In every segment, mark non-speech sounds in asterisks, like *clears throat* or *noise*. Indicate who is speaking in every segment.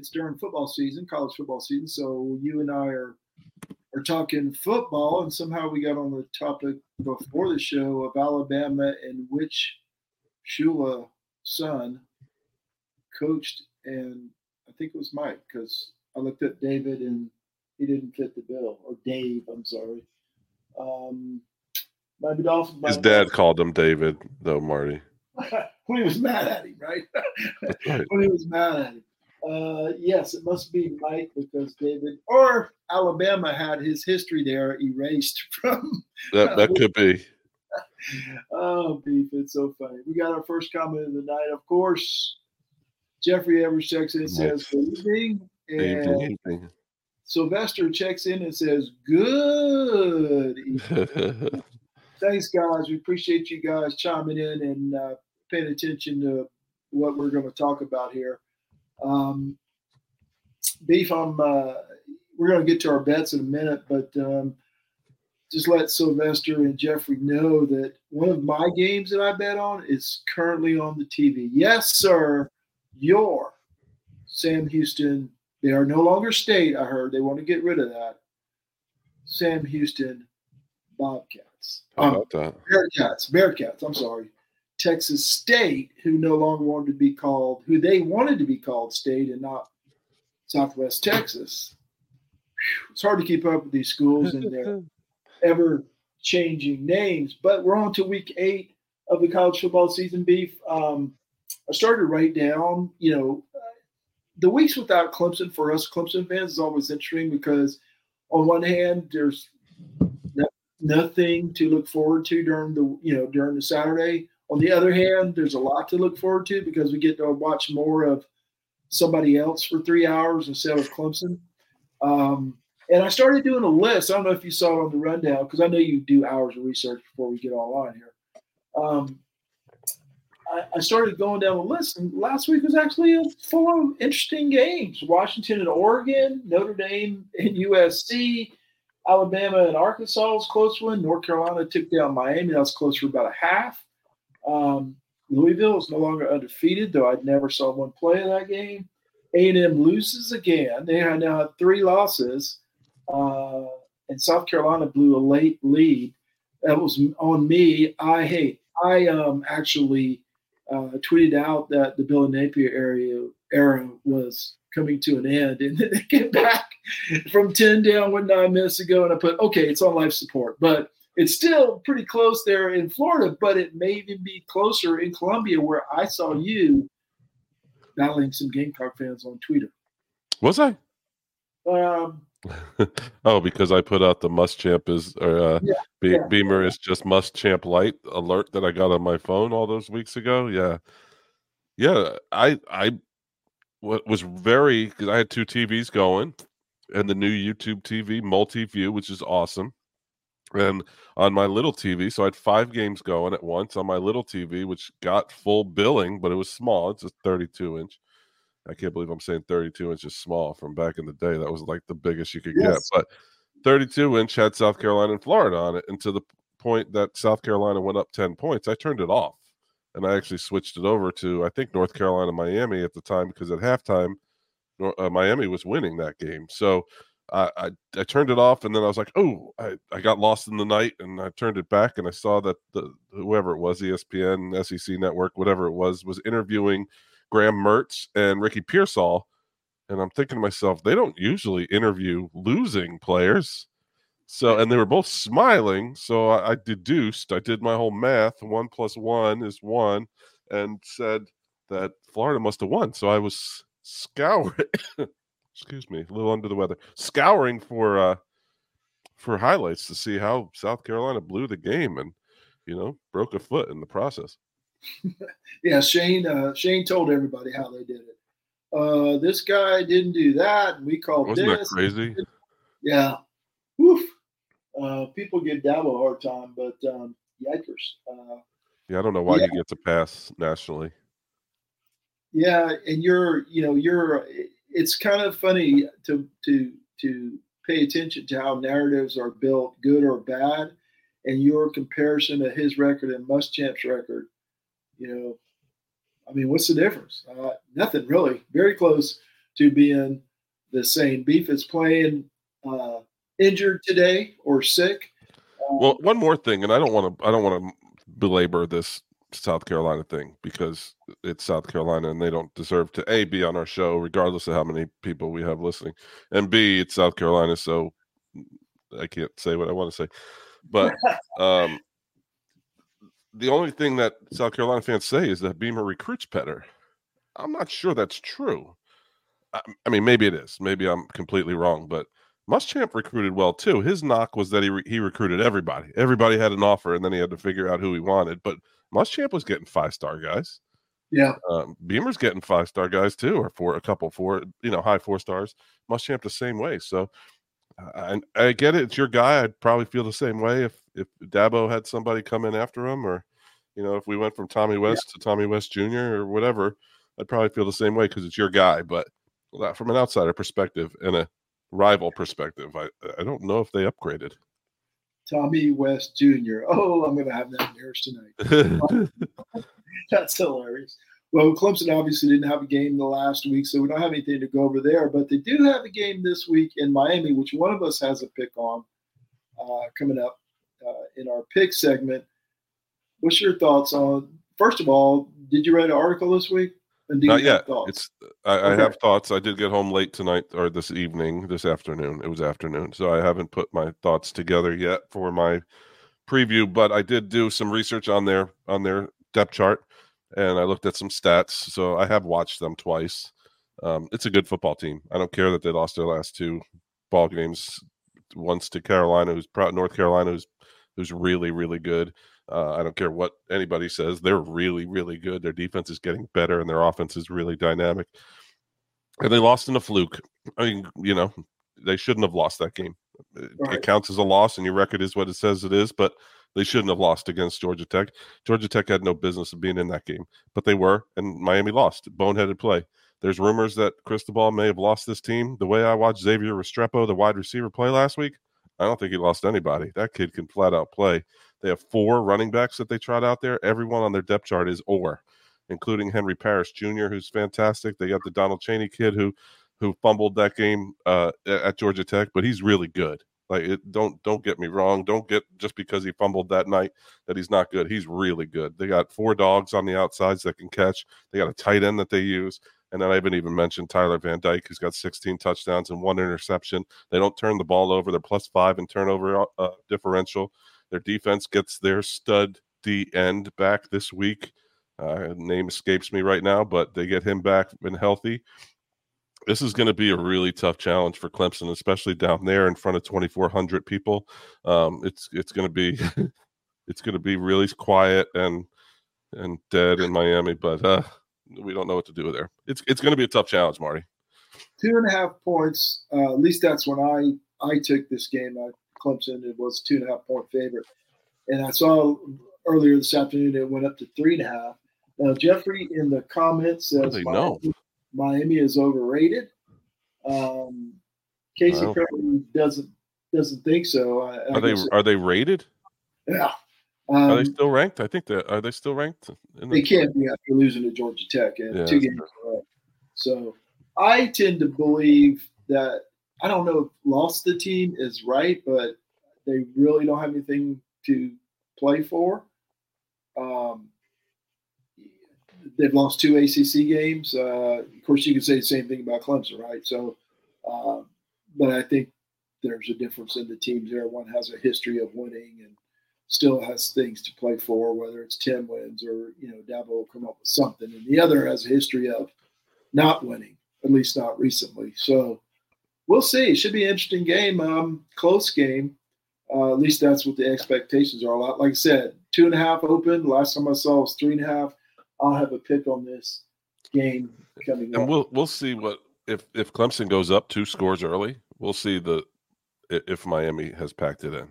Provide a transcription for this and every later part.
Speaker 1: It is during football season, college football season. So you and I are are talking football, and somehow we got on the topic before the show of Alabama and which Shula son coached, and I think it was Mike because I looked at David and he didn't fit the bill, or Dave. I'm sorry. Um, Miami Dolphins.
Speaker 2: His dad called him David, though, Marty. *laughs*
Speaker 1: when he was mad at him, right? *laughs*
Speaker 2: right.
Speaker 1: when he was mad at him. Uh, yes, it must be Mike because David or Alabama had his history there erased *laughs* from.
Speaker 2: That that could be. *laughs*
Speaker 1: oh, beef! It's so funny. We got our first comment of the night, of course. Jeffrey Evers checks in and says, "Good evening." And
Speaker 2: evening.
Speaker 1: Sylvester checks in and says, "Good evening." *laughs* Thanks, guys. We appreciate you guys chiming in and uh, paying attention to what we're going to talk about here. Um, Beef, I'm. Uh, we're going to get to our bets in a minute, but um, just let Sylvester and Jeffrey know that one of my games that I bet on is currently on the TV. Yes, sir. Your Sam Houston. They are no longer state. I heard they want to get rid of that. Sam Houston Bobcats.
Speaker 2: How
Speaker 1: Um? Bearcats, Bearcats, I'm sorry. Texas State, who no longer wanted to be called, who they wanted to be called state and not Southwest Texas. It's hard to keep up with these schools and their *laughs* ever changing names, but we're on to week eight of the college football season, Beef. Um, I started to write down, you know, the weeks without Clemson for us Clemson fans is always interesting because, on one hand, there's no- nothing to look forward to during the you know during the Saturday. On the other hand, there's a lot to look forward to because we get to watch more of somebody else for three hours instead of Clemson. Um, and I started doing a list. I don't know if you saw on the rundown because I know you do hours of research before we get all on here. Um, I, I started going down the list, and last week was actually a full of interesting games. Washington and Oregon, Notre Dame and USC, Alabama and Arkansas was close one. North Carolina took down Miami. That was close for about a half. Um, Louisville is no longer undefeated, though I never saw one play in that game. A&M loses again. They now have three losses, uh, and South Carolina blew a late lead. That was on me. I hate. I um, actually uh, tweeted out that the Billy Napier area era was coming to an end, *laughs* and then they get back from ten down with nine minutes ago, and I put okay, it's on life support, but it's still pretty close there in Florida, but it may even be closer in Columbia, where I saw you battling some Gamecock fans on Twitter.
Speaker 2: Was I?
Speaker 1: Um, *laughs*
Speaker 2: oh, because I put out the Muschamp is or uh,
Speaker 1: Yeah,
Speaker 2: Be-
Speaker 1: yeah.
Speaker 2: Beamer is just Muschamp light alert that I got on my phone all those weeks ago. Yeah, yeah. I I was very because I had two TVs going, and the new YouTube TV multi view, which is awesome. And on my little TV, so I had five games going at once on my little TV, which got full billing, but it was small. It's a 32 inch. I can't believe I'm saying 32 inches small from back in the day. That was like the biggest you could
Speaker 1: Yes.
Speaker 2: get. But 32 inch had South Carolina and Florida on it. And to the point that South Carolina went up 10 points, I turned it off. And I actually switched it over to, I think, North Carolina, Miami at the time, because at halftime, uh, Miami was winning that game. So I, I, turned it off. And then I was like, oh, I, I got lost in the night. And I turned it back and I saw that the, whoever it was, ESPN, SEC Network, whatever it was, was interviewing Graham Mertz and Ricky Pearsall. And I'm thinking to myself, they don't usually interview losing players. So, and they were both smiling. So I, I deduced, I did my whole math. One plus one is one, and said that Florida must have won. So I was scouring, *laughs* excuse me, a little under the weather, scouring for, uh, for highlights to see how South Carolina blew the game and, you know, broke a foot in the process. *laughs*
Speaker 1: yeah, Shane. Uh, Shane told everybody how they did it. Uh, this guy didn't do that, and we called
Speaker 2: Wasn't that crazy?
Speaker 1: Yeah. Woof. Uh, people give Dabo a hard time, but um, yikers. Uh,
Speaker 2: Yeah, I don't know why
Speaker 1: Yeah.
Speaker 2: he gets a pass nationally.
Speaker 1: yeah, and you're, you know, you're. It's kind of funny to to to pay attention to how narratives are built, good or bad, and your comparison of his record and Muschamp's record. You know, I mean, what's the difference? Uh, nothing really. Very close to being the same. Beef is playing uh, injured today or sick.
Speaker 2: Um, well, one more thing, and I don't want to. I don't want to belabor this South Carolina thing because it's South Carolina and they don't deserve to a be on our show regardless of how many people we have listening, and b it's South Carolina, so I can't say what I want to say. But um, the only thing that South Carolina fans say is that Beamer recruits better. I'm not sure that's true. I, I mean, maybe it is. Maybe I'm completely wrong, but Muschamp recruited well too. His knock was that he re- he recruited everybody. Everybody had an offer, and then he had to figure out who he wanted. But Muschamp was getting five star guys.
Speaker 1: Yeah,
Speaker 2: um, Beamer's getting five star guys too, or four, a couple four, you know, high four stars. Muschamp the same way. So I, I get it. It's your guy. I'd probably feel the same way if if Dabo had somebody come in after him, or you know, if we went from Tommy West yeah. to Tommy West Jr. or whatever, I'd probably feel the same way because it's your guy. But from an outsider perspective and a rival perspective, I I don't know if they upgraded.
Speaker 1: Tommy West Jr. Oh, I'm going to have that in tonight. *laughs* That's hilarious. Well, Clemson obviously didn't have a game the last week, so we don't have anything to go over there. But they do have a game this week in Miami, which one of us has a pick on uh, coming up uh, in our pick segment. What's your thoughts on? First of all, did you write an article this week?
Speaker 2: Not yet. It's I, okay. I, have thoughts. I did get home late tonight or this evening, this afternoon. It was afternoon, so I haven't put my thoughts together yet for my preview. But I did do some research on their on their depth chart, and I looked at some stats. So I have watched them twice. Um, it's a good football team. I don't care that they lost their last two ball games. Once to Carolina, who's proud North Carolina, who's who's really really good. Uh, I don't care what anybody says; they're really, really good. Their defense is getting better, and their offense is really dynamic. And they lost in a fluke. I mean, you know, they shouldn't have lost that game. It, right. it counts as a loss, and your record is what it says it is. But they shouldn't have lost against Georgia Tech. Georgia Tech had no business of being in that game, but they were, and Miami lost. Boneheaded play. There's rumors that Cristobal may have lost this team. The way I watched Xavier Restrepo, the wide receiver, play last week, I don't think he lost anybody. That kid can flat out play. They have four running backs that they tried out there. Everyone on their depth chart is or, including Henry Parrish Jr., who's fantastic. They got the Donald Chaney kid who who fumbled that game uh, at Georgia Tech, but he's really good. Like, it, don't don't get me wrong. Don't get just because he fumbled that night that he's not good. He's really good. They got four dogs on the outsides that can catch. They got a tight end that they use. And then I haven't even mentioned Tyler Van Dyke, who's got 16 touchdowns and one interception. They don't turn the ball over. They're plus five in turnover uh, differential. Their defense gets their stud D end back this week. Uh, name escapes me right now, but they get him back and healthy. This is going to be a really tough challenge for Clemson, especially down there in front of 2,400 people. Um, it's it's going to be *laughs* it's going to be really quiet and and dead in Miami, but uh, we don't know what to do there. It's it's going to be a tough challenge, Marty.
Speaker 1: Two and a half points. Uh, at least that's when I I took this game. I Clemson. It was two and a half point favorite. And I saw earlier this afternoon it went up to three and a half. Now, Jeffrey in the comments says Miami, Miami, is overrated. Um, Casey wow. doesn't doesn't think so. I,
Speaker 2: are I they are they rated?
Speaker 1: Yeah.
Speaker 2: Um, are they still ranked? I think that are they still ranked?
Speaker 1: The they can't be after losing to Georgia Tech and yeah, two games. So I tend to believe that I don't know if lost the team is right, but they really don't have anything to play for. Um, they've lost two ACC games. Uh, of course, you can say the same thing about Clemson, right? So, uh, but I think there's a difference in the teams there. One has a history of winning and still has things to play for, whether it's 10 wins or, you know, Dabo will come up with something. And the other has a history of not winning, at least not recently. So, we'll see. It should be an interesting game, um, close game. Uh, at least that's what the expectations are. A lot like I said, two and a half open. Last time I saw was three and a half. I'll have a pick on this game coming. Up.
Speaker 2: And
Speaker 1: up.
Speaker 2: we'll we'll see what if if Clemson goes up two scores early. We'll see the if Miami has packed it in.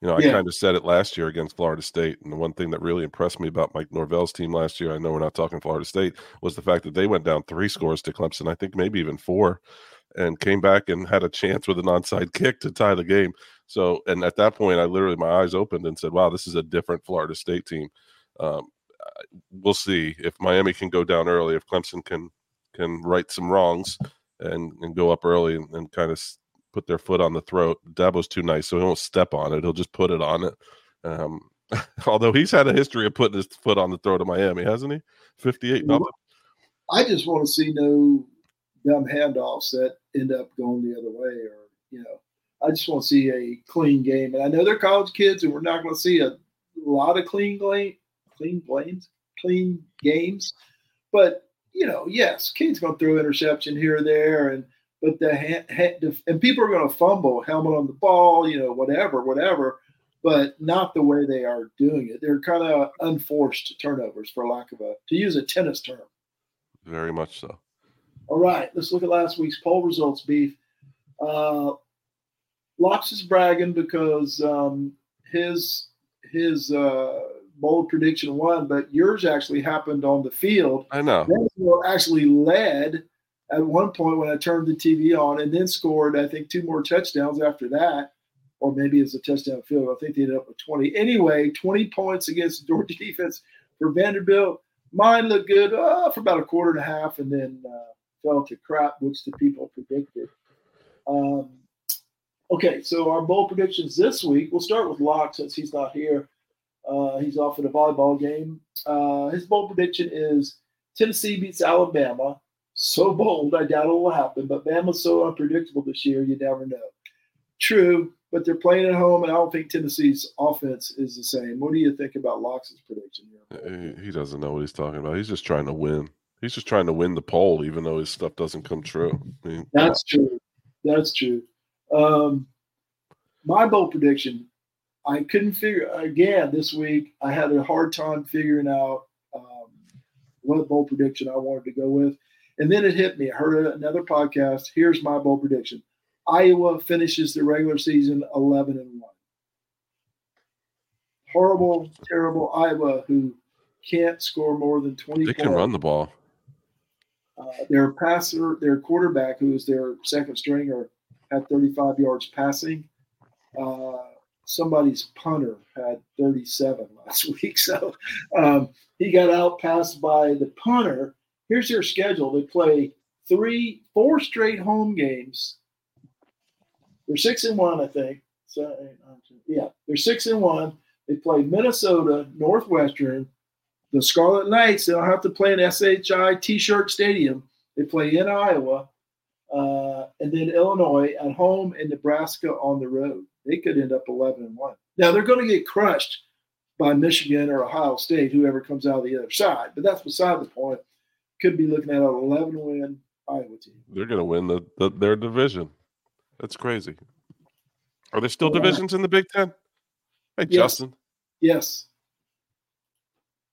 Speaker 2: You know, I yeah. kind of said it last year against Florida State, and the one thing that really impressed me about Mike Norvell's team last year, I know we're not talking Florida State, was the fact that they went down three scores to Clemson. I think maybe even four and came back and had a chance with an onside *laughs* kick to tie the game. So, and at that point, I literally my eyes opened and said, "Wow, this is a different Florida State team." Um, we'll see if Miami can go down early, if Clemson can can right some wrongs and and go up early and, and kind of put their foot on the throat. Dabo's too nice, so he won't step on it. He'll just put it on it. Um, *laughs* although he's had a history of putting his foot on the throat of Miami, hasn't he? Fifty-eight nothing.
Speaker 1: I just want to see no dumb handoffs that end up going the other way, or you know, I just want to see a clean game. And I know they're college kids, and we're not going to see a lot of clean clean clean blames, clean games. But you know, yes, Cade's going to throw interception here or there, and but the hand, and people are going to fumble, helmet on the ball, you know, whatever, whatever, but not the way they are doing it. They're kind of unforced turnovers, for lack of a to use a tennis term.
Speaker 2: Very much so.
Speaker 1: All right, let's look at last week's poll results, Beef. Uh, Locks is bragging because um, his his uh, bold prediction won, but yours actually happened on the field.
Speaker 2: I know.
Speaker 1: Bentonville actually led at one point when I turned the TV on, and then scored I think two more touchdowns after that, or maybe it's a touchdown field. I think they ended up with 20. Anyway, 20 points against the Georgia *laughs* defense for Vanderbilt. Mine looked good uh, for about a quarter and a half, and then uh, fell to crap, which the people predicted. Um, okay, so our bold predictions this week. We'll start with Locke since he's not here. Uh, he's off at a volleyball game. Uh, his bold prediction is Tennessee beats Alabama. So bold, I doubt it will happen, but Bama's so unpredictable this year, you never know. True, but they're playing at home, and I don't think Tennessee's offense is the same. What do you think about Locke's prediction?
Speaker 2: He doesn't know what he's talking about. He's just trying to win. He's just trying to win the poll, even though his stuff doesn't come true. I
Speaker 1: mean, That's true. That's true. Um, my bold prediction I couldn't figure again this week. I had a hard time figuring out um, what bold prediction I wanted to go with, and then it hit me. I heard another podcast. Here's my bold prediction: Iowa finishes the regular season 11 and one. Horrible, terrible Iowa who can't score more than 20.
Speaker 2: They can run the ball.
Speaker 1: Uh, their passer, their quarterback, who is their second stringer, had 35 yards passing. Uh, somebody's punter had 37 last *laughs* week. So um, he got out passed by the punter. Here's their schedule. They play three, four straight home games. They're six and one, I think. Yeah, they're six and one. They play Minnesota, Northwestern, the Scarlet Knights. They don't have to play in SHI T-shirt Stadium. They play in Iowa, uh, and then Illinois at home and Nebraska on the road they could end up 11 and 1. Now they're going to get crushed by Michigan or Ohio State, whoever comes out of the other side. But that's beside the point. Could be looking at an 11 win Iowa team.
Speaker 2: They're going to win the, the, their division. That's crazy. Are there still divisions in the Big Ten? Hey, yes. Justin.
Speaker 1: Yes.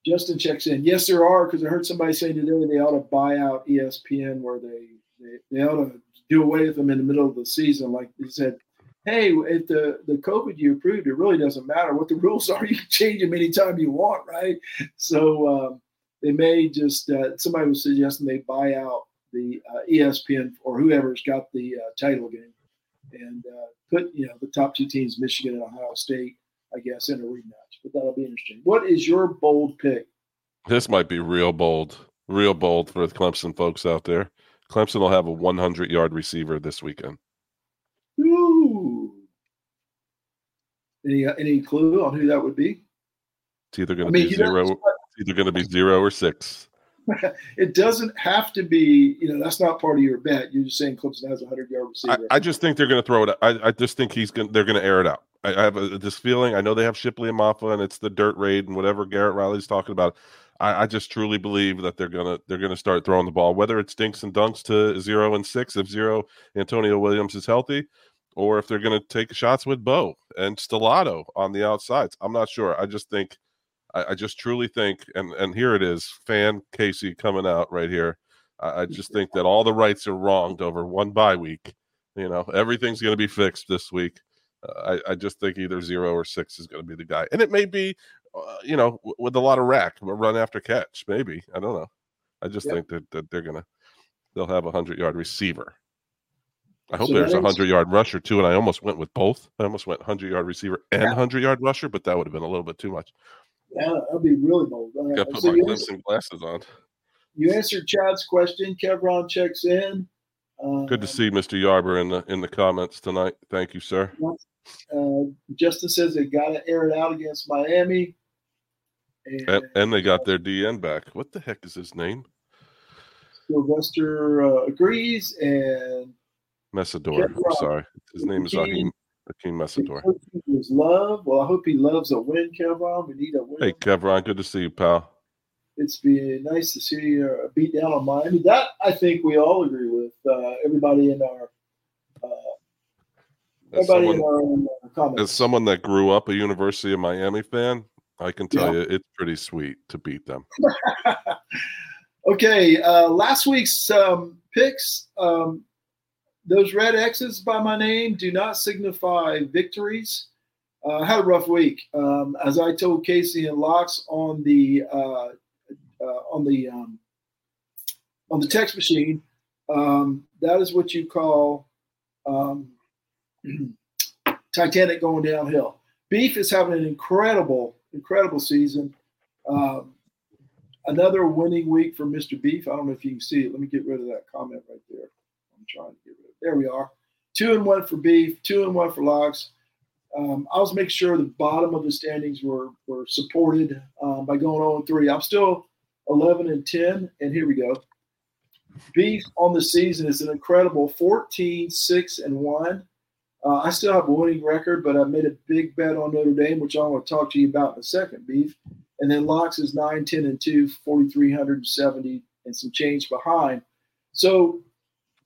Speaker 1: Justin checks in. Yes, there are because I heard somebody say today they ought to buy out ESPN where they, they, they ought to do away with them in the middle of the season. Like he said, hey, if the, the COVID you approved, it really doesn't matter what the rules are. *laughs* You can change them anytime you want, right? So um, they may just, uh, somebody was suggesting they buy out the uh, ESPN or whoever's got the uh, title game and uh, put, you know, the top two teams, Michigan and Ohio State, I guess, in a rematch. But that'll be interesting. What is your bold pick?
Speaker 2: This might be real bold, real bold for the Clemson folks out there. Clemson will have a 100 yard receiver this weekend.
Speaker 1: Ooh. Any uh, any clue on who that would be?
Speaker 2: It's either going to be zero. It's either going to be zero or six. *laughs*
Speaker 1: it doesn't have to be. You know, that's not part of your bet. You're just saying Clemson has a hundred yard receiver.
Speaker 2: I, I, just think they're going to throw it. I, I just think he's going. They're going to air it out. I, I have a, this feeling. I know they have Shipley and Mafah, and it's the dirt raid and whatever Garrett Riley's talking about. I, I, just truly believe that they're gonna they're gonna start throwing the ball, whether it's dinks and dunks to zero and six if zero Antonio Williams is healthy, or if they're to take shots with Beaux and Stellato on the outsides. I'm not sure. I just think, I, I, just truly think, and and here it is, fan Casey coming out right here. I, I just think that all the rights are wronged over one bye week. You know, everything's going to be fixed this week. I, I just think either zero or six is going to be the guy, and it may be, uh, you know, w- with a lot of rack, run after catch, maybe. I don't know. I just think that, that they're gonna, they'll have a hundred yard receiver. I hope so there's a hundred yard rusher too, and I almost went with both. I almost went hundred yard receiver and hundred yard rusher, but that would have been a little bit too much.
Speaker 1: Yeah, that'd be really bold. Uh,
Speaker 2: Got to put
Speaker 1: so
Speaker 2: my Clemson glasses on.
Speaker 1: you answered Chad's question. Kevron checks in. Uh,
Speaker 2: Good to see Mr. Yarber in the in the comments tonight. Thank you, sir.
Speaker 1: Uh, Justin says they got to air it out against Miami. And,
Speaker 2: And, and they got their DN back. What the heck is his name?
Speaker 1: Sylvester uh, agrees. And Mesidor.
Speaker 2: I'm sorry. His name is Raheem Raheem Mesidor.
Speaker 1: his love. Well, I hope he loves a win, Kevron. We need a win.
Speaker 2: Hey, Kevron. Good to see you, pal.
Speaker 1: It's been nice to see a beat down on Miami. That I think we all agree with. Uh, everybody in our uh,
Speaker 2: As
Speaker 1: everybody
Speaker 2: someone,
Speaker 1: in our comments.
Speaker 2: as someone that grew up a University of Miami fan, I can tell
Speaker 1: Yeah.
Speaker 2: you it's pretty sweet to beat them. *laughs*
Speaker 1: okay, uh, last week's um, picks. Um, those red X's by my name do not signify victories. Uh, I had a rough week, um, as I told Casey and Locks on the uh, uh, on the um, on the text machine. Um, that is what you call um, *clears throat* Titanic going downhill. Beef is having an incredible, incredible season. Um, another winning week for Mr. Beef. I don't know if you can see it. Let me get rid of that comment right there. I'm trying to get rid of it. There we are. Two and one for Beef, two and one for Locks. Um, I was making sure the bottom of the standings were were supported um, by going on three. I'm still 11 and 10, and here we go. Beef on the season is an incredible 14, 6 and 1. Uh, I still have a winning record, but I made a big bet on Notre Dame, which I want to talk to you about in a second, Beef. And then Locks is 9, 10 and 2, 4,370 and some change behind. So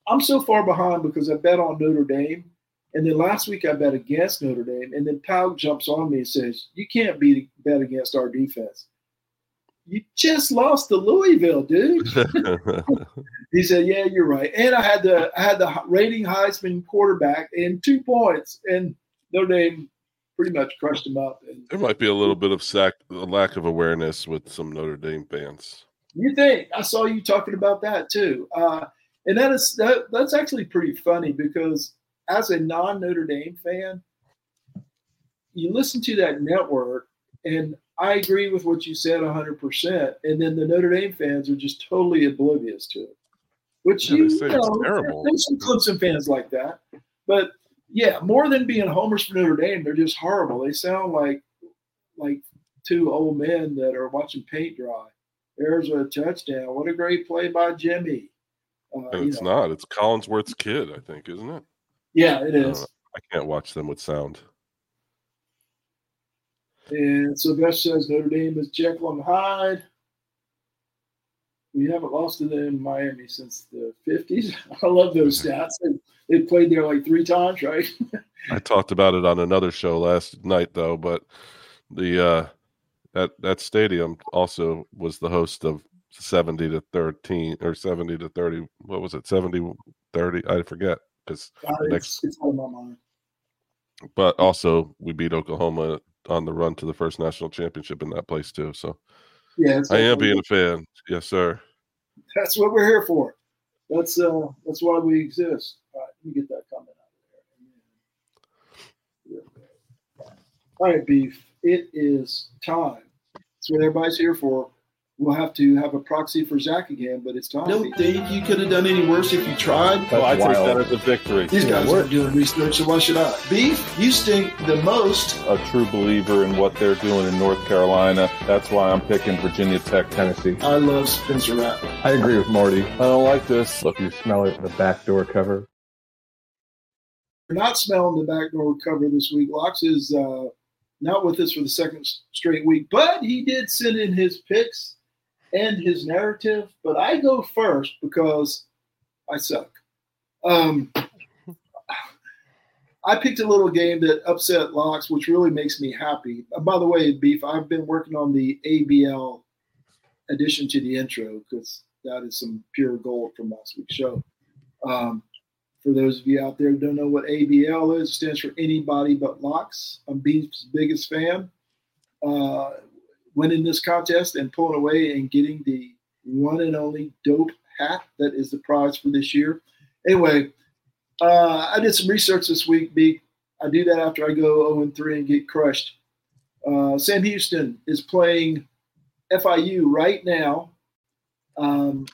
Speaker 1: I'm so far behind because I bet on Notre Dame. And then last week I bet against Notre Dame. And then Powell jumps on me and says, You can't beat, bet against our defense. You just lost to Louisville, dude. *laughs* *laughs* He said, "Yeah, you're right." And I had the I had the rating Heisman quarterback and two points, and Notre Dame pretty much crushed him up. And
Speaker 2: there might be a little bit of sac- a lack of awareness with some Notre Dame fans.
Speaker 1: you think I saw you talking about that too, uh, and that is that, that's actually pretty funny because as a non Notre Dame fan, you listen to that network, and I agree with what you said 100%. And then the Notre Dame fans are just totally oblivious to it, which
Speaker 2: Yeah,
Speaker 1: you
Speaker 2: they say it's
Speaker 1: know,
Speaker 2: terrible.
Speaker 1: there's some Clemson fans like that. But yeah, more than being homers for Notre Dame, they're just horrible. They sound like like two old men that are watching paint dry. There's a touchdown. What a great play by Jimmy. Uh,
Speaker 2: And
Speaker 1: you
Speaker 2: it's
Speaker 1: know.
Speaker 2: not. It's Collinsworth's kid, I think, isn't it?
Speaker 1: Yeah, it is.
Speaker 2: I don't
Speaker 1: is.
Speaker 2: know. I can't watch them with sound.
Speaker 1: And Sylvester says Notre Dame is Jekyll and Hyde. We haven't lost to them in Miami since the 50s. *laughs* I love those stats. They, played there like three times, right? *laughs*
Speaker 2: I talked about it on another show last night, though. But the uh, that that stadium also was the host of seventy to thirteen or seventy to thirty. What was it? 70 30? I forget. Because
Speaker 1: Uh, it's,
Speaker 2: Next.
Speaker 1: it's on my mind.
Speaker 2: but also we beat Oklahoma on the run to the first national championship in that place too. So
Speaker 1: Yeah,
Speaker 2: I am being a fan. Yes, sir.
Speaker 1: That's what we're here for. That's uh that's why we exist. All right, let me get that comment out of there. All right, beef. It is time. That's what everybody's here for. We'll have to have a proxy for Zach again, but it's time. Don't think you could have done any worse if you tried.
Speaker 3: Well, I take that as a victory.
Speaker 1: These guys are doing research, so why should I? Beef, you stink the most.
Speaker 3: A true believer in what they're doing in North Carolina. That's why I'm picking Virginia Tech, Tennessee.
Speaker 1: I love Spencer Rattler.
Speaker 4: I agree with Marty.
Speaker 3: I don't like this.
Speaker 4: Look, you smell it, the back door cover.
Speaker 1: We're not smelling the backdoor cover this week. Locks is uh, not with us for the second straight week, but he did send in his picks and his narrative. But I go first because I suck. Um, I picked a little game that upset Locks, which really makes me happy. Uh, by the way, Beef, I've been working on the ABL addition to the intro because that is some pure gold from last week's show. Um, for those of you out there who don't know what ABL is, it stands for Anybody But Locks. I'm Beef's biggest fan. Uh, winning this contest and pulling away and getting the one and only dope hat that is the prize for this year. Anyway, uh, I did some research this week, Beak. I do that after I go 0 and 3 and get crushed. Uh, Sam Houston is playing FIU right now. Um,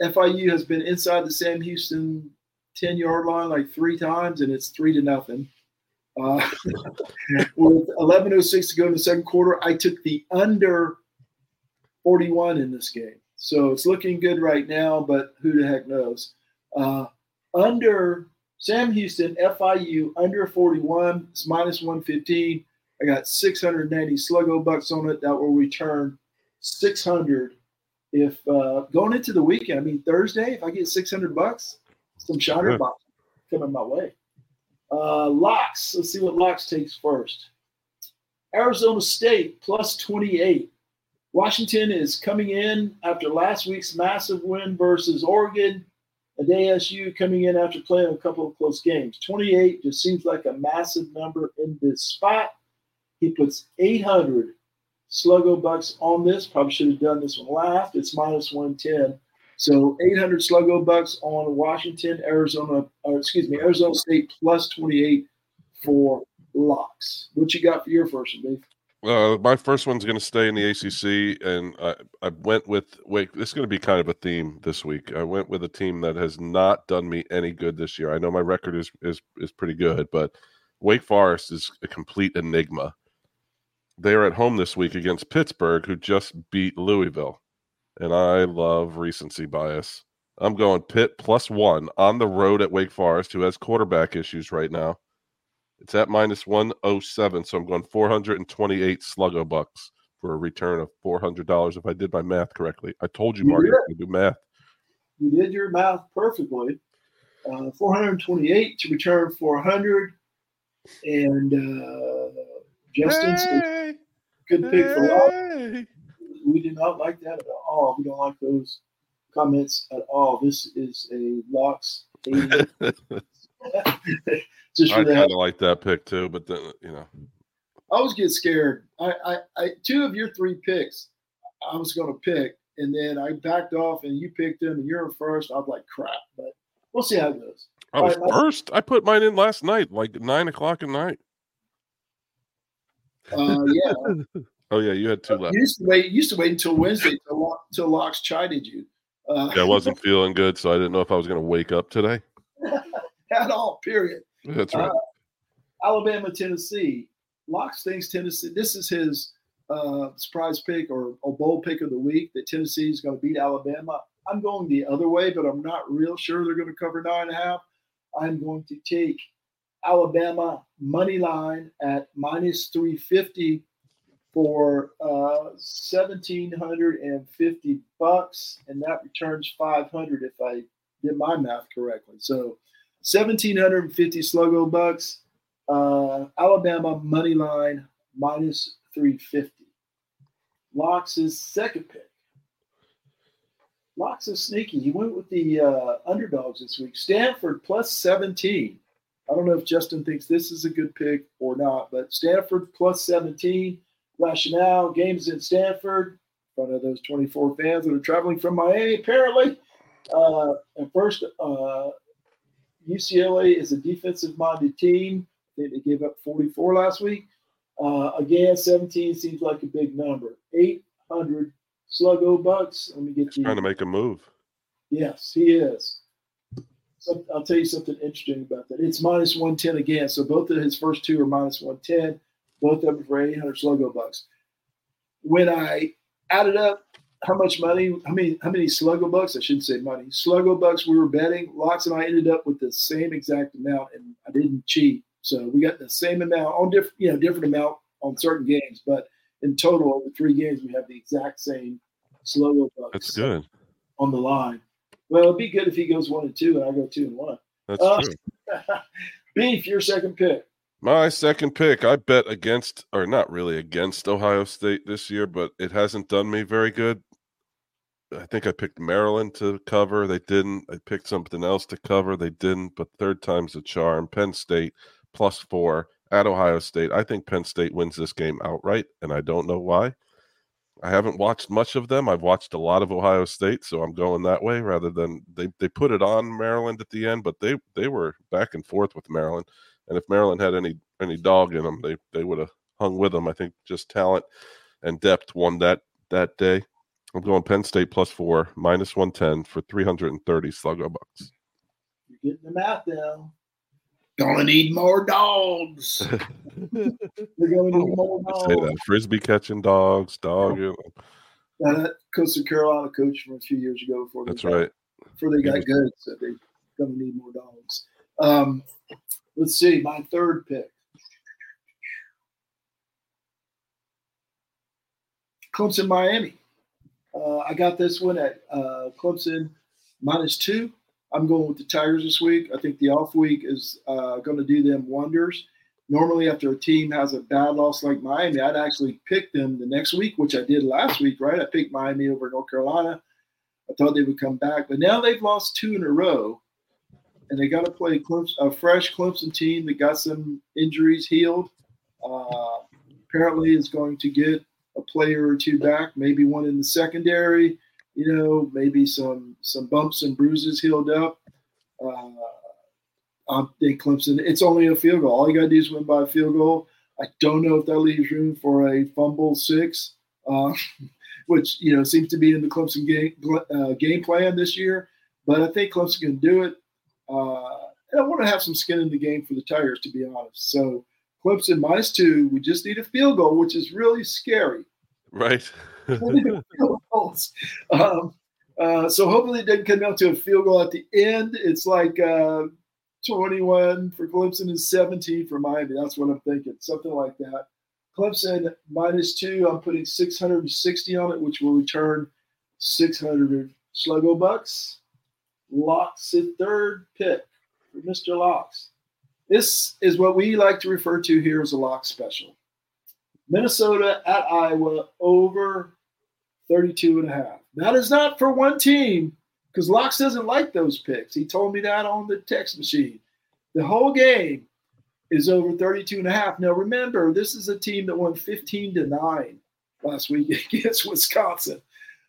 Speaker 1: FIU has been inside the Sam Houston 10 yard line like three times, and it's three to nothing. Uh, *laughs* with 11.06 to go in the second quarter, I took the under 41 in this game. So it's looking good right now, but who the heck knows? Uh, under Sam Houston, FIU, under 41, it's minus 115. I got 690 sluggo bucks on it. That will return 600 if uh, going into the weekend. I mean, Thursday, if I get 600 bucks, some Shiner bucks coming my way. Uh, locks. Let's see what locks takes first. Arizona State plus 28. Washington is coming in after last week's massive win versus Oregon. And ASU coming in after playing a couple of close games. 28 just seems like a massive number in this spot. He puts 800 sluggo bucks on this. Probably should have done this one last. It's minus 110. So 800 sluggo bucks on Washington, Arizona, or excuse me, Arizona State plus 28 for locks. What you got for your first one, Dave?
Speaker 2: Uh, my first one's going to stay in the ACC, and I, I went with wait. This is going to be kind of a theme this week. I went with a team that has not done me any good this year. I know my record is is is pretty good, but Wake Forest is a complete enigma. They are at home this week against Pittsburgh, who just beat Louisville, and I love recency bias. I'm going Pitt plus one on the road at Wake Forest, who has quarterback issues right now. It's at minus 107. So I'm going 428 sluggo bucks for a return of $400 if I did my math correctly. I told you,
Speaker 1: You
Speaker 2: Marty. I can do math.
Speaker 1: You did your math perfectly. Uh, 428 to return 400. And uh, Justin said,
Speaker 2: Hey,
Speaker 1: good pick for lock. We do not like that at all. We don't like those comments at all. This is a locks. *laughs* Just
Speaker 2: I kind of like that pick too, but then you know,
Speaker 1: I always get scared. I, I, I two of your three picks, I was going to pick, and then I backed off, and you picked them, and you're in first. I was like, crap, but we'll see how it goes.
Speaker 2: I was
Speaker 1: right,
Speaker 2: first. I put mine in last night, like nine o'clock at night.
Speaker 1: Uh, yeah, *laughs*
Speaker 2: Oh yeah, you had two
Speaker 1: you
Speaker 2: left.
Speaker 1: used to wait. You used to wait until Wednesday till, Lo- till Locks chided you. Uh,
Speaker 2: Yeah, I wasn't feeling good, so I didn't know if I was going to wake up today. *laughs*
Speaker 1: at all. Period.
Speaker 2: That's right.
Speaker 1: Uh, Alabama, Tennessee. Locks thinks Tennessee. This is his uh, surprise pick or, or bold pick of the week that Tennessee is going to beat Alabama. I'm going the other way, but I'm not real sure they're going to cover nine and a half. I'm going to take Alabama money line at minus 350 for uh, 1750 bucks, and that returns 500 if I did my math correctly. So 1750 sluggo bucks. Uh, Alabama money line minus 350. Locks second pick. Locks is sneaky. He went with the uh, underdogs this week. Stanford plus 17. I don't know if Justin thinks this is a good pick or not, but Stanford plus 17. Rationale games in Stanford in front of those 24 fans that are traveling from Miami, apparently. Uh, and first, uh, UCLA is a defensive minded team. I think they gave up 44 last week. Uh, again, 17 seems like a big number. 800 sluggo bucks. Let me get the.
Speaker 2: Trying to make a move.
Speaker 1: Yes, he is. So I'll tell you something interesting about that. It's minus 110 again. So both of his first two are minus 110, both of them for 800 sluggo bucks. When I added up how much money, how many, how many sluggo bucks, I shouldn't say money, sluggo bucks we were betting, Locks and I ended up with the same exact amount, and I didn't cheat. So we got the same amount on different, you know, different amount on certain games, but in total, over three games, we have the exact same sluggo bucks
Speaker 2: That's good.
Speaker 1: on the line. Well, it'd be good if he goes one and two, and I go two and one.
Speaker 2: That's
Speaker 1: Uh,
Speaker 2: true. *laughs*
Speaker 1: Beef, your second pick.
Speaker 2: My second pick, I bet against, or not really against Ohio State this year, but it hasn't done me very good. I think I picked Maryland to cover. They didn't. I picked something else to cover. They didn't. But third time's a charm. Penn State plus four at Ohio State. I think Penn State wins this game outright, and I don't know why. I haven't watched much of them. I've watched a lot of Ohio State, so I'm going that way rather than they, they put it on Maryland at the end, but they they were back and forth with Maryland. And if Maryland had any any dog in them, they they would have hung with them. I think just talent and depth won that that day. I'm going Penn State plus four, minus 110 for 330 sluggo bucks.
Speaker 1: You're getting the math down. Gonna need more dogs. *laughs* *laughs* We're gonna need more
Speaker 2: I say that. Frisbee catching dogs, dog. you know,
Speaker 1: Now, that Coastal Carolina coach from a few years ago before they
Speaker 2: That's
Speaker 1: got,
Speaker 2: right.
Speaker 1: before they got good so they're gonna need more dogs. Um, let's see, my third pick. Clemson, Miami. Uh, I got this one at uh, Clemson minus two. I'm going with the Tigers this week. I think the off week is uh, going to do them wonders. Normally, after a team has a bad loss like Miami, I'd actually pick them the next week, which I did last week, right? I picked Miami over North Carolina. I thought they would come back, but now they've lost two in a row, and they got to play Clemson, a fresh Clemson team that got some injuries healed. Uh, apparently, is going to get a player or two back, maybe one in the secondary. You know, maybe some some bumps and bruises healed up. Uh, I think Clemson. It's only a field goal. All you got to do is win by a field goal. I don't know if that leaves room for a fumble six, uh, *laughs* which you know seems to be in the Clemson game uh, game plan this year. But I think Clemson can do it. Uh, and I want to have some skin in the game for the Tigers, to be honest. So Clemson minus two. We just need a field goal, which is really scary.
Speaker 2: Right. *laughs*
Speaker 1: Um, uh, so hopefully it doesn't come down to a field goal at the end. It's like uh, 21 for Clemson and 17 for Miami. That's what I'm thinking. Something like that. Clemson minus two. I'm putting 660 on it, which will return 600 sluggo bucks. Locks at third pick for Mr. Locks. This is what we like to refer to here as a lock special. Minnesota at Iowa over 32 and a half. That is not for one team because Locks doesn't like those picks. He told me that on the text machine. The whole game is over 32 and a half. Now remember, this is a team that won 15 to 9 last week *laughs* against Wisconsin.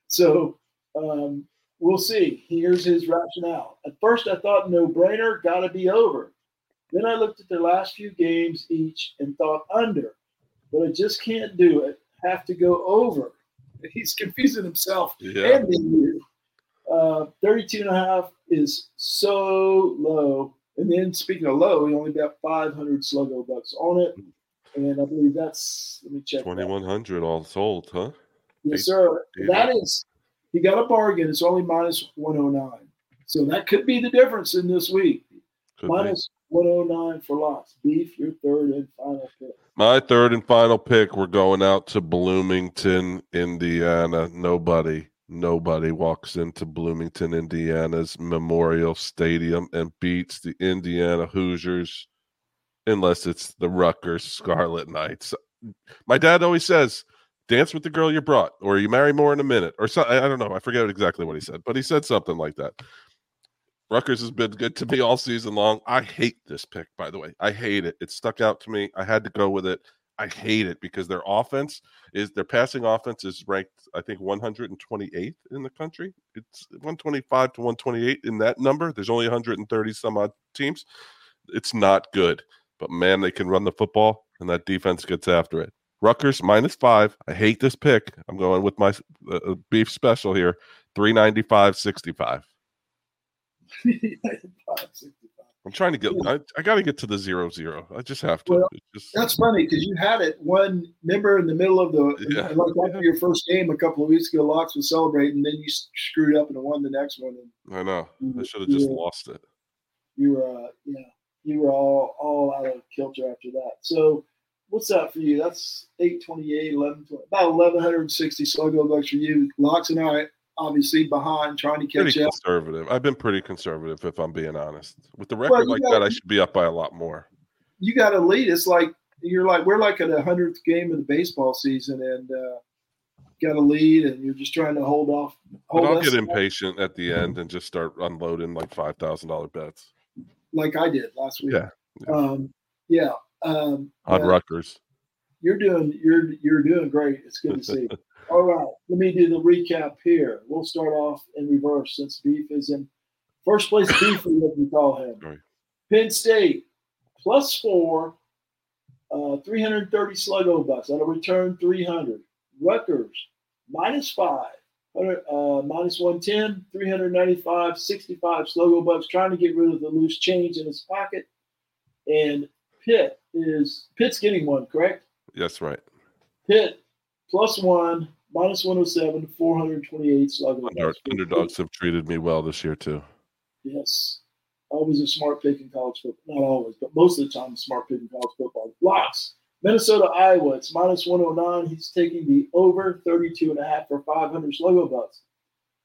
Speaker 1: So um, we'll see. Here's his rationale. At first, I thought no brainer, got to be over. Then I looked at their last few games each and thought under, but I just can't do it. Have to go over. *laughs* He's confusing himself
Speaker 2: Yeah.
Speaker 1: and you. Uh, 32 and a half is so low. And then speaking of low, he only got 500 sluggo bucks on it. And I believe that's, let me check. that.
Speaker 2: 2100 all sold, huh?
Speaker 1: Yes, sir. That is, he got a bargain. It's only minus 109. So that could be the difference in this week. Minus 109 for lots. Beef, your third and final pick.
Speaker 2: My third and final pick, we're going out to Bloomington, Indiana. Nobody, nobody walks into Bloomington, Indiana's Memorial Stadium and beats the Indiana Hoosiers unless it's the Rutgers Scarlet Knights. My dad always says, dance with the girl you brought, or you marry more in a minute, or so, I I don't know. I forget exactly what he said, but he said something like that. Rutgers has been good to me all season long. I hate this pick, by the way. I hate it. It stuck out to me. I had to go with it. I hate it because their offense is their passing offense is ranked, I think, 128th in the country. It's 125 to 128 in that number. There's only 130 some odd teams. It's not good, but man, they can run the football, and that defense gets after it. Rutgers minus five. I hate this pick. I'm going with my uh, uh, beef special here 395 65. *laughs* I'm trying to get. I, I got to get to the zero zero. I just have to.
Speaker 1: Well,
Speaker 2: just,
Speaker 1: That's funny because you had it one member in the middle of the
Speaker 2: Yeah.
Speaker 1: like after your first game a couple of weeks ago. Locks was celebrating, and then you screwed up and won the next one. And
Speaker 2: I know. I should have just
Speaker 1: you-
Speaker 2: lost it.
Speaker 1: You were, uh, yeah, you were all all out of kilter after that. So, what's that for you? That's 828, 11, about 1160 sluggo bucks for you. Locks and I obviously behind trying to catch
Speaker 2: Pretty
Speaker 1: up.
Speaker 2: conservative. I've been pretty conservative, if I'm being honest. With the record
Speaker 1: Well,
Speaker 2: like
Speaker 1: got-
Speaker 2: that, I should be up by a lot more.
Speaker 1: You got to lead. It's like you're like we're like at a hundredth game of the baseball season, and uh, got a lead, and you're just trying to hold off.
Speaker 2: But
Speaker 1: Hold
Speaker 2: I'll
Speaker 1: us
Speaker 2: get
Speaker 1: up
Speaker 2: impatient at the end and just start unloading like five thousand dollar bets
Speaker 1: like I did last week.
Speaker 2: Yeah, yeah.
Speaker 1: Um, yeah. Um,
Speaker 2: on Rutgers.
Speaker 1: You're doing you're you're doing great. It's good to see. you. *laughs* All right, let me do the recap here. We'll start off in reverse since Beef is in first place. *coughs* Beef, what we call him. Penn State plus four. Uh, 330 Sluggo bucks. That'll return 300. Rutgers, minus five. Uh, minus 110, 395, 65 Sluggo bucks, trying to get rid of the loose change in his pocket. And Pitt is Pitt's getting one, correct?
Speaker 2: Yes, right.
Speaker 1: Pitt plus one, minus 107, 428 Sluggo
Speaker 2: Under,
Speaker 1: bucks.
Speaker 2: underdogs have treated me well this year too.
Speaker 1: Yes. Always a smart pick in college football. Not always, but most of the time, a smart pick in college football. Locks. Minnesota, Iowa. It's minus 109. He's taking the over 32 and a half for 500 Sluggo bucks.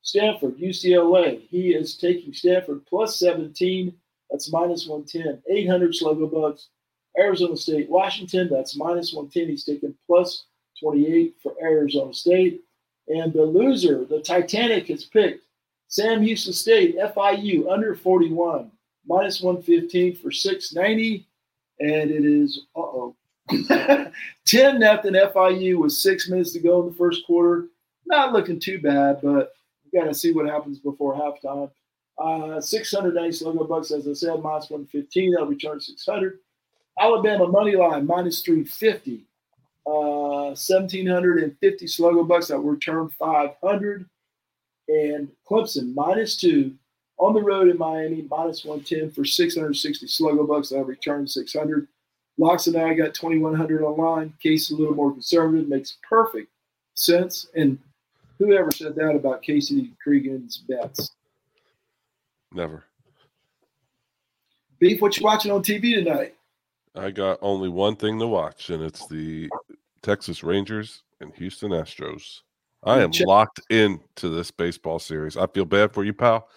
Speaker 1: Stanford, UCLA. He is taking Stanford plus 17. That's minus 110. 800 Sluggo bucks. Arizona State, Washington. That's minus 110. He's taken plus 28 for Arizona State. And the loser, the Titanic, has picked Sam Houston State, FIU, under 41, minus 115 for 690. And it is, uh oh, *coughs* 10 nothing FIU with six minutes to go in the first quarter. Not looking too bad, but we got to see what happens before halftime. Uh, 690 Sluggo bucks, as I said, minus 115. That'll return 600. Alabama money line minus 350. Uh, 1750 Sluggo bucks that will return 500. And Clemson minus two on the road in Miami minus 110 for 660 Sluggo bucks that return 600. Locks and I got 2100 online. Casey a little more conservative makes perfect sense. And whoever said that about Casey Cregan's bets?
Speaker 2: Never.
Speaker 1: Beef, what you watching on TV tonight?
Speaker 2: I got only one thing to watch, and it's the Texas Rangers and Houston Astros. I am locked into this baseball series. I feel bad for you, pal.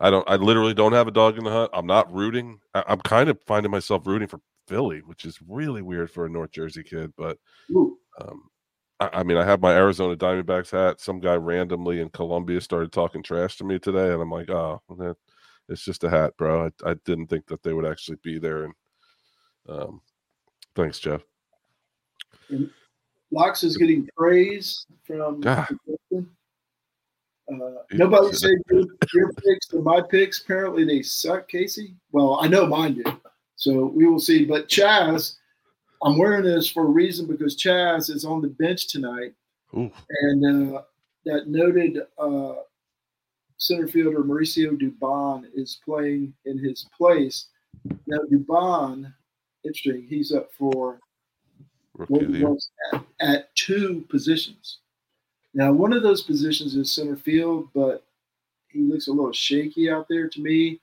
Speaker 2: I don't. I literally don't have a dog in the hunt. I'm not rooting. I, I'm kind of finding myself rooting for Philly, which is really weird for a North Jersey kid. But um, I, I mean, I have my Arizona Diamondbacks hat. Some guy randomly in Columbia started talking trash to me today, and I'm like, oh, it's just a hat, bro. I, I didn't think that they would actually be there. And um, thanks, Jeff.
Speaker 1: Locks is getting praise from
Speaker 2: God.
Speaker 1: uh, nobody said your, your picks or my picks. Apparently they suck, Casey. Well, I know mine did. So we will see. But Chas, I'm wearing this for a reason because Chas is on the bench tonight.
Speaker 2: Ooh,
Speaker 1: And uh, that noted uh, center fielder Mauricio Dubon is playing in his place. Now, Dubon, interesting, he's up for
Speaker 2: rookie
Speaker 1: what
Speaker 2: of the
Speaker 1: he
Speaker 2: year.
Speaker 1: was at, at two positions. Now, one of those positions is center field, but he looks a little shaky out there to me.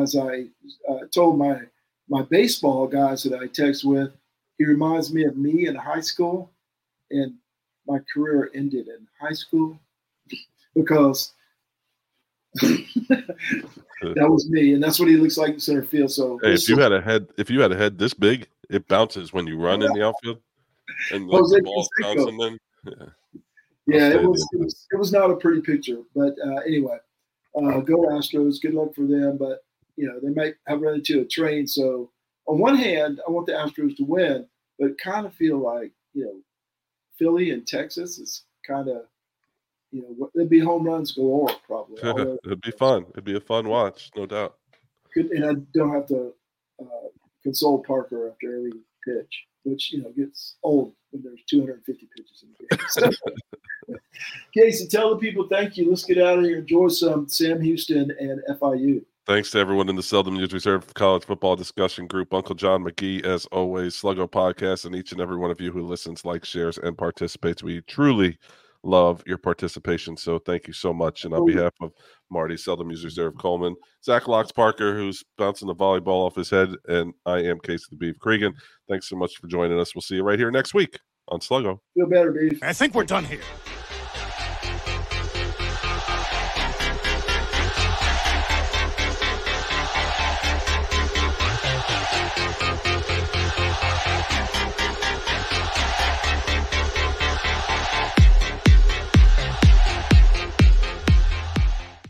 Speaker 1: As I uh, told my my baseball guys that I text with, he reminds me of me in high school, and my career ended in high school *laughs* because *laughs* that was me, and that's what he looks like in center field. So
Speaker 2: Hey, if you had a head, if you had a head this big, it bounces when you run in the outfield, and like,
Speaker 1: Jose
Speaker 2: the bouncing. Then yeah.
Speaker 1: Yeah, it was, it was it was not a pretty picture, but uh, anyway, uh, go Astros. Good luck for them, but you know they might have run into a train. So on one hand, I want the Astros to win, but kind of feel like you know Philly and Texas is kind of you know there'd be home runs galore probably. *laughs*
Speaker 2: It'd be fun. It'd be a fun watch, no doubt.
Speaker 1: could, and I don't have to uh, console Parker after every pitch, which you know gets old when there's 250 pitches in the game. So, *laughs* Casey, tell the people thank you. Let's get out of here. Enjoy some Sam Houston and FIU.
Speaker 2: Thanks to everyone in the Seldom Used Reserve College Football Discussion Group. Uncle John McGee, as always, Sluggo Podcast, and each and every one of you who listens, likes, shares, and participates. We truly love your participation. So thank you so much. And on behalf of Marty, Seldom Used Reserve Coleman, Zach Locks Parker, who's bouncing the volleyball off his head, and I am Casey the Beef Cregan. Thanks so much for joining us. We'll see you right here next week on Sluggo.
Speaker 1: Feel better, Beef.
Speaker 5: I think we're done here.